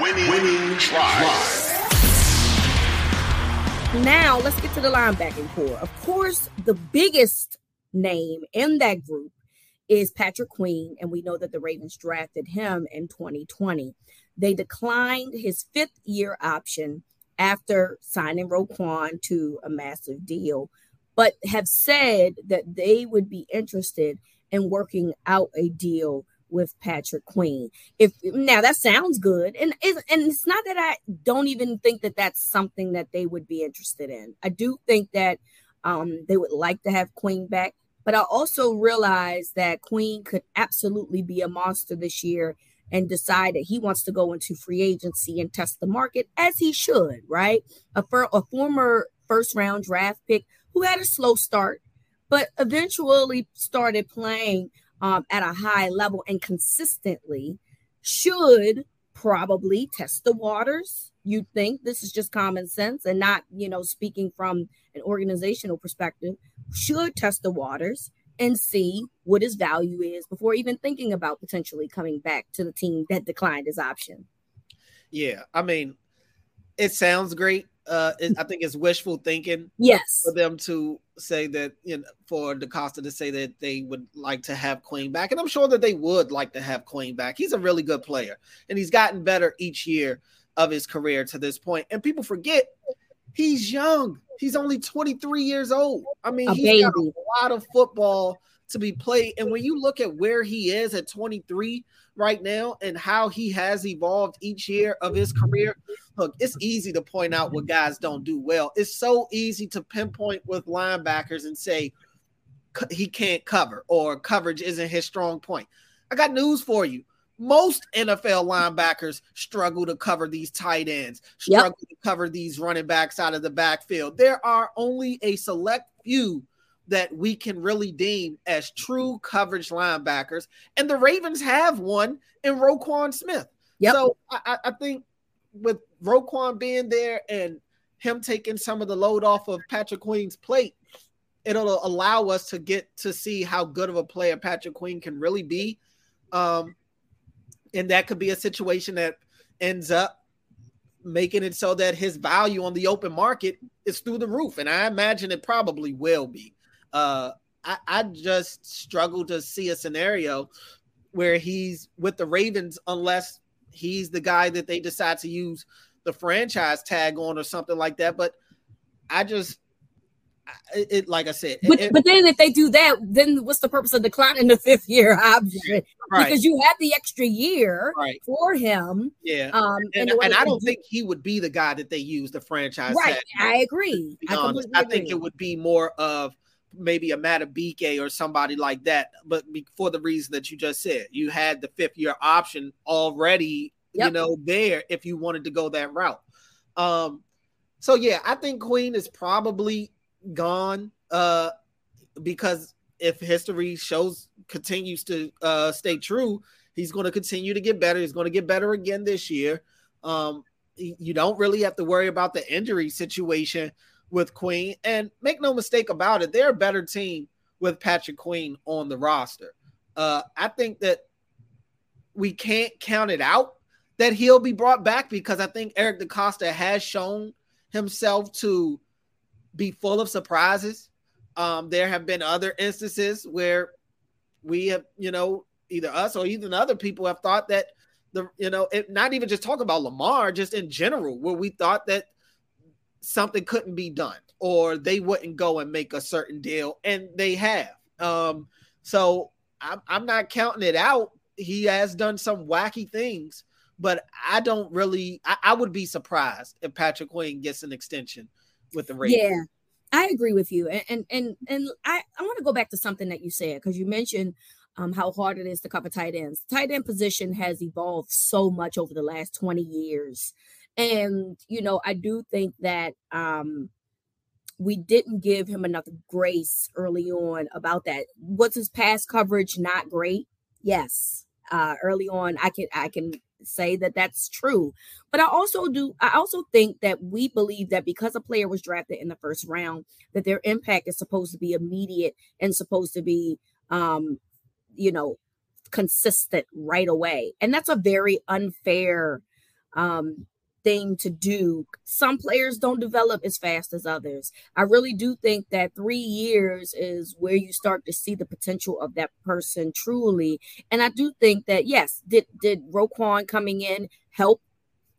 Winning, winning. Now let's get to the linebacking corps. Of course, the biggest name in that group is Patrick Queen, and we know that the Ravens drafted him in 2020. They declined his fifth year option after signing Roquan to a massive deal, but have said that they would be interested in working out a deal with Patrick Queen. If now that sounds good, and and it's not that I don't even think that that's something that they would be interested in. I do think that um, they would like to have Queen back, but I also realize that Queen could absolutely be a monster this year and decide that he wants to go into free agency and test the market as he should, right? A, a former first round draft pick who had a slow start, but eventually started playing um, at a high level and consistently should probably test the waters. You'd think this is just common sense and not, you know, speaking from an organizational perspective, should test the waters and see what his value is before even thinking about potentially coming back to the team that declined his option. Yeah, I mean, it sounds great. Uh, it, I think it's wishful thinking. Yes, for them to say that you know for DeCosta to say that they would like to have Queen back, and I'm sure that they would like to have Queen back. He's a really good player, and he's gotten better each year of his career to this point. And people forget he's young. He's only 23 years old. I mean, a he's baby. got a lot of football to be played. And when you look at where he is at 23 right now and how he has evolved each year of his career, look, it's easy to point out what guys don't do well. It's so easy to pinpoint with linebackers and say he can't cover or coverage isn't his strong point. I got news for you. Most NFL linebackers struggle to cover these tight ends, struggle yep. to cover these running backs out of the backfield. There are only a select few that we can really deem as true coverage linebackers. And the Ravens have one in Roquan Smith. Yep. So I, I think with Roquan being there and him taking some of the load off of Patrick Queen's plate, it'll allow us to get to see how good of a player Patrick Queen can really be. Um, and that could be a situation that ends up making it so that his value on the open market is through the roof. And I imagine it probably will be. Uh, I, I just struggle to see a scenario where he's with the Ravens unless he's the guy that they decide to use the franchise tag on or something like that. But I just it, it, like I said, but, it, but then if they do that, then what's the purpose of declining the fifth year option? Right. Because you had the extra year right. for him. Yeah. Um, and, and, and I don't do- think he would be the guy that they use the franchise. Right. I agree. I, I, think it would be more of maybe a Madubuike or somebody like that. But for the reason that you just said, you had the fifth year option already, yep. you know, there if you wanted to go that route. Um, so yeah, I think Queen is probably gone uh because if history shows continues to uh stay true, he's going to continue to get better. He's going to get better again this year. Um you don't really have to worry about the injury situation with Queen. And make no mistake about it, they're a better team with Patrick Queen on the roster. Uh, I think that we can't count it out that he'll be brought back because I think Eric DeCosta has shown himself to be full of surprises. Um, there have been other instances where we have, you know, either us or even other people have thought that the you know, it, not even just talking about Lamar, just in general, where we thought that something couldn't be done or they wouldn't go and make a certain deal, and they have. Um, so I'm, I'm not counting it out. He has done some wacky things, but I don't really. I, I would be surprised if Patrick Queen gets an extension with the Ravens. Yeah, I agree with you, and and and, I I want to go back to something that you said because you mentioned um, how hard it is to cover tight ends. Tight end position has evolved so much over the last 20 years. And, you know, I do think that um, we didn't give him enough grace early on about that. Was his pass coverage not great? Yes. Uh, early on, I can I can say that that's true. But I also do I also think that we believe that because a player was drafted in the first round, that their impact is supposed to be immediate and supposed to be um, you know, consistent right away. And that's a very unfair um thing to do. Some players don't develop as fast as others. I really do think that three years is where you start to see the potential of that person truly. And I do think that yes, did did Roquan coming in help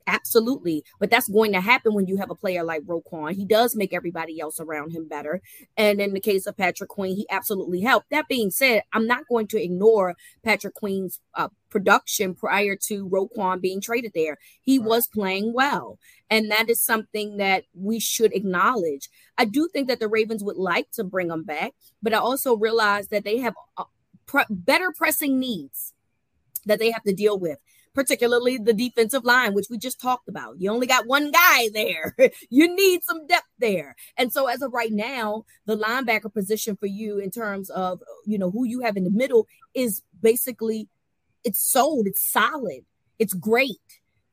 Absolutely. But that's going to happen when you have a player like Roquan. He does make everybody else around him better. And in the case of Patrick Queen, he absolutely helped. That being said, I'm not going to ignore Patrick Queen's uh, production prior to Roquan being traded there. He right. was playing well. And that is something that we should acknowledge. I do think that the Ravens would like to bring him back, but I also realize that they have uh, pre- better pressing needs that they have to deal with particularly the defensive line, which we just talked about. You only got one guy there. you need some depth there. And so as of right now, the linebacker position for you in terms of, you know, who you have in the middle is basically it's sold, it's solid, it's great.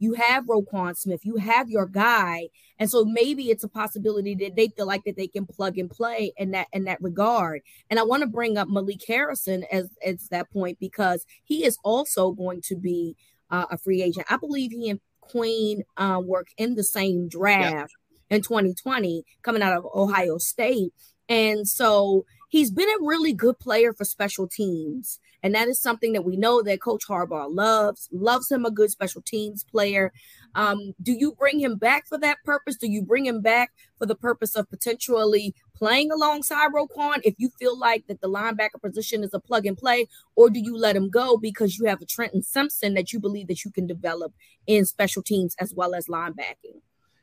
You have Roquan Smith, you have your guy, and so maybe it's a possibility that they feel like that they can plug and play in that in that regard. And I want to bring up Malik Harrison as as that point because he is also going to be uh, a free agent. I believe he and Queen um, work in the same draft in 2020, coming out of Ohio State. And so he's been a really good player for special teams. And that is something that we know that Coach Harbaugh loves, loves him a good special teams player. Um, do you bring him back for that purpose? Do you bring him back for the purpose of potentially playing alongside Roquan if you feel like that the linebacker position is a plug and play, or do you let him go because you have a Trenton Simpson that you believe that you can develop in special teams as well as linebacking?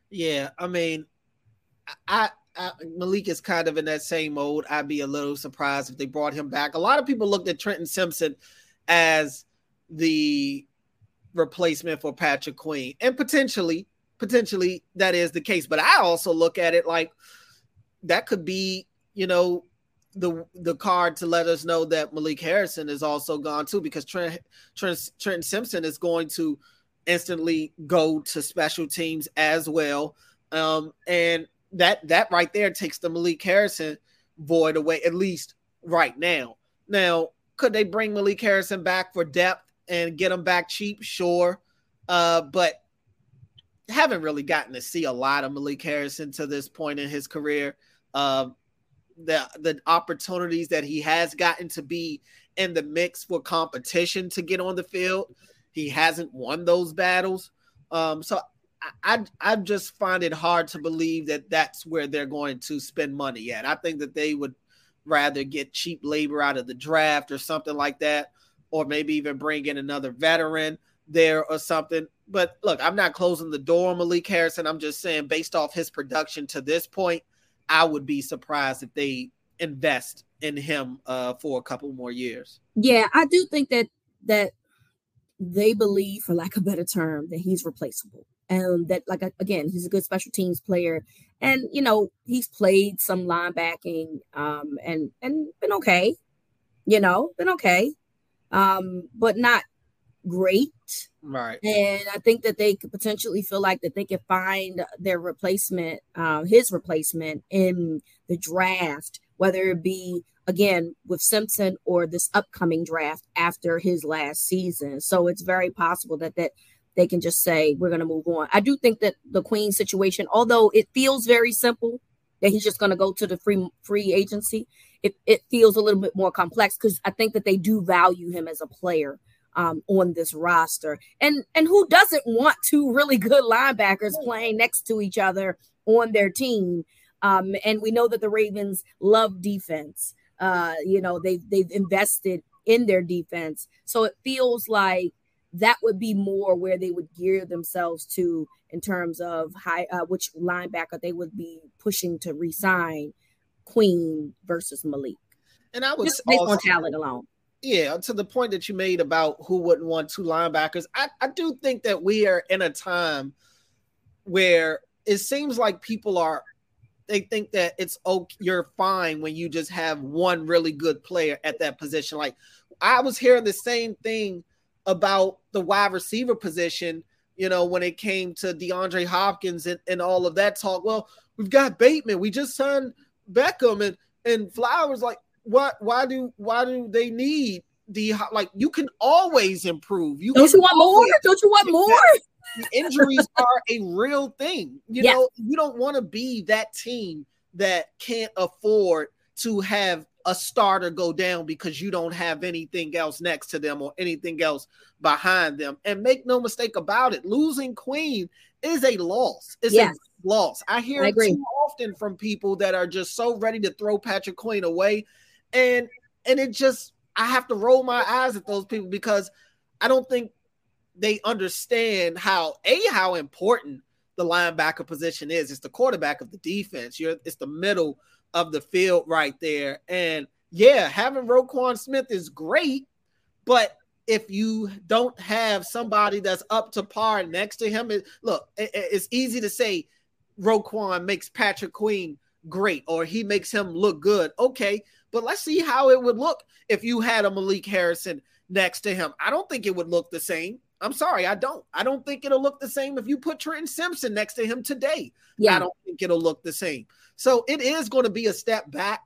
Yeah, I mean, I, Malik is kind of in that same mode. I'd be a little surprised if they brought him back. A lot of people looked at Trenton Simpson as the replacement for Patrick Queen, and potentially, potentially that is the case. But I also look at it like that could be, you know, the the card to let us know that Malik Harrison is also gone too, because Trent, Trent Simpson is going to instantly go to special teams as well. Um, and that that right there takes the Malik Harrison void away, at least right now. Now, could they bring Malik Harrison back for depth and get him back cheap? Sure. Uh, but haven't really gotten to see a lot of Malik Harrison to this point in his career. Uh, the the opportunities that he has gotten to be in the mix for competition to get on the field, he hasn't won those battles. Um, so I, I just find it hard to believe that that's where they're going to spend money at. I think that they would rather get cheap labor out of the draft or something like that, or maybe even bring in another veteran there or something. But look, I'm not closing the door on Malik Harrison. I'm just saying, based off his production to this point, I would be surprised if they invest in him uh, for a couple more years. Yeah, I do think that that they believe, for lack of a better term, that he's replaceable and that like again he's a good special teams player. And you know he's played some linebacking um and and been okay you know been okay um but not great. Right. And i think that they could potentially feel like that they could find their replacement uh, his replacement in the draft whether it be again with simpson or this upcoming draft after his last season. So it's very possible that that they can just say we're going to move on. I do think that the Queen situation, although it feels very simple that he's just going to go to the free free agency, it, it feels a little bit more complex because I think that they do value him as a player um, on this roster. And and who doesn't want two really good linebackers playing next to each other on their team? Um, and we know that the Ravens love defense. Uh, you know, they've they've invested in their defense. So it feels like that would be more where they would gear themselves to in terms of high uh, which linebacker they would be pushing to resign Queen versus Malik. And I would just based on talent alone. Yeah, to the point that you made about who wouldn't want two linebackers, I, I do think that we are in a time where it seems like people are they think that it's okay you're fine when you just have one really good player at that position. Like I was hearing the same thing about the wide receiver position, you know, when it came to DeAndre Hopkins and, and all of that talk. Well, we've got Bateman, we just signed Beckham and and Flowers. Like, what why do why do they need the like you can always improve. You don't you want more? Don't you want more? Injuries are a real thing. You yes. know, you don't want to be that team that can't afford to have a starter go down because you don't have anything else next to them or anything else behind them. And make no mistake about it, losing Queen is a loss. It's yes. a loss. I hear I it too often from people that are just so ready to throw Patrick Queen away. And and it just I have to roll my eyes at those people because I don't think they understand how a how important the linebacker position is. It's the quarterback of the defense. You're it's the middle of the field right there. And yeah, having Roquan Smith is great, but if you don't have somebody that's up to par next to him, it, look, it, it's easy to say Roquan makes Patrick Queen great or he makes him look good. Okay, but let's see how it would look if you had a Malik Harrison next to him. I don't think it would look the same. I'm sorry, I don't. I don't think it'll look the same if you put Trenton Simpson next to him today. Yeah. I don't think it'll look the same. So it is going to be a step back.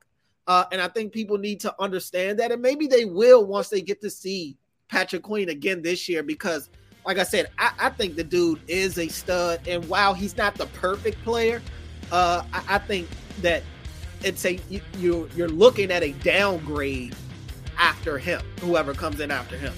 Uh, and I think people need to understand that. And maybe they will once they get to see Patrick Queen again this year because, like I said, I, I think the dude is a stud. And while he's not the perfect player, uh, I, I think that it's a you, you're you're looking at a downgrade after him, whoever comes in after him.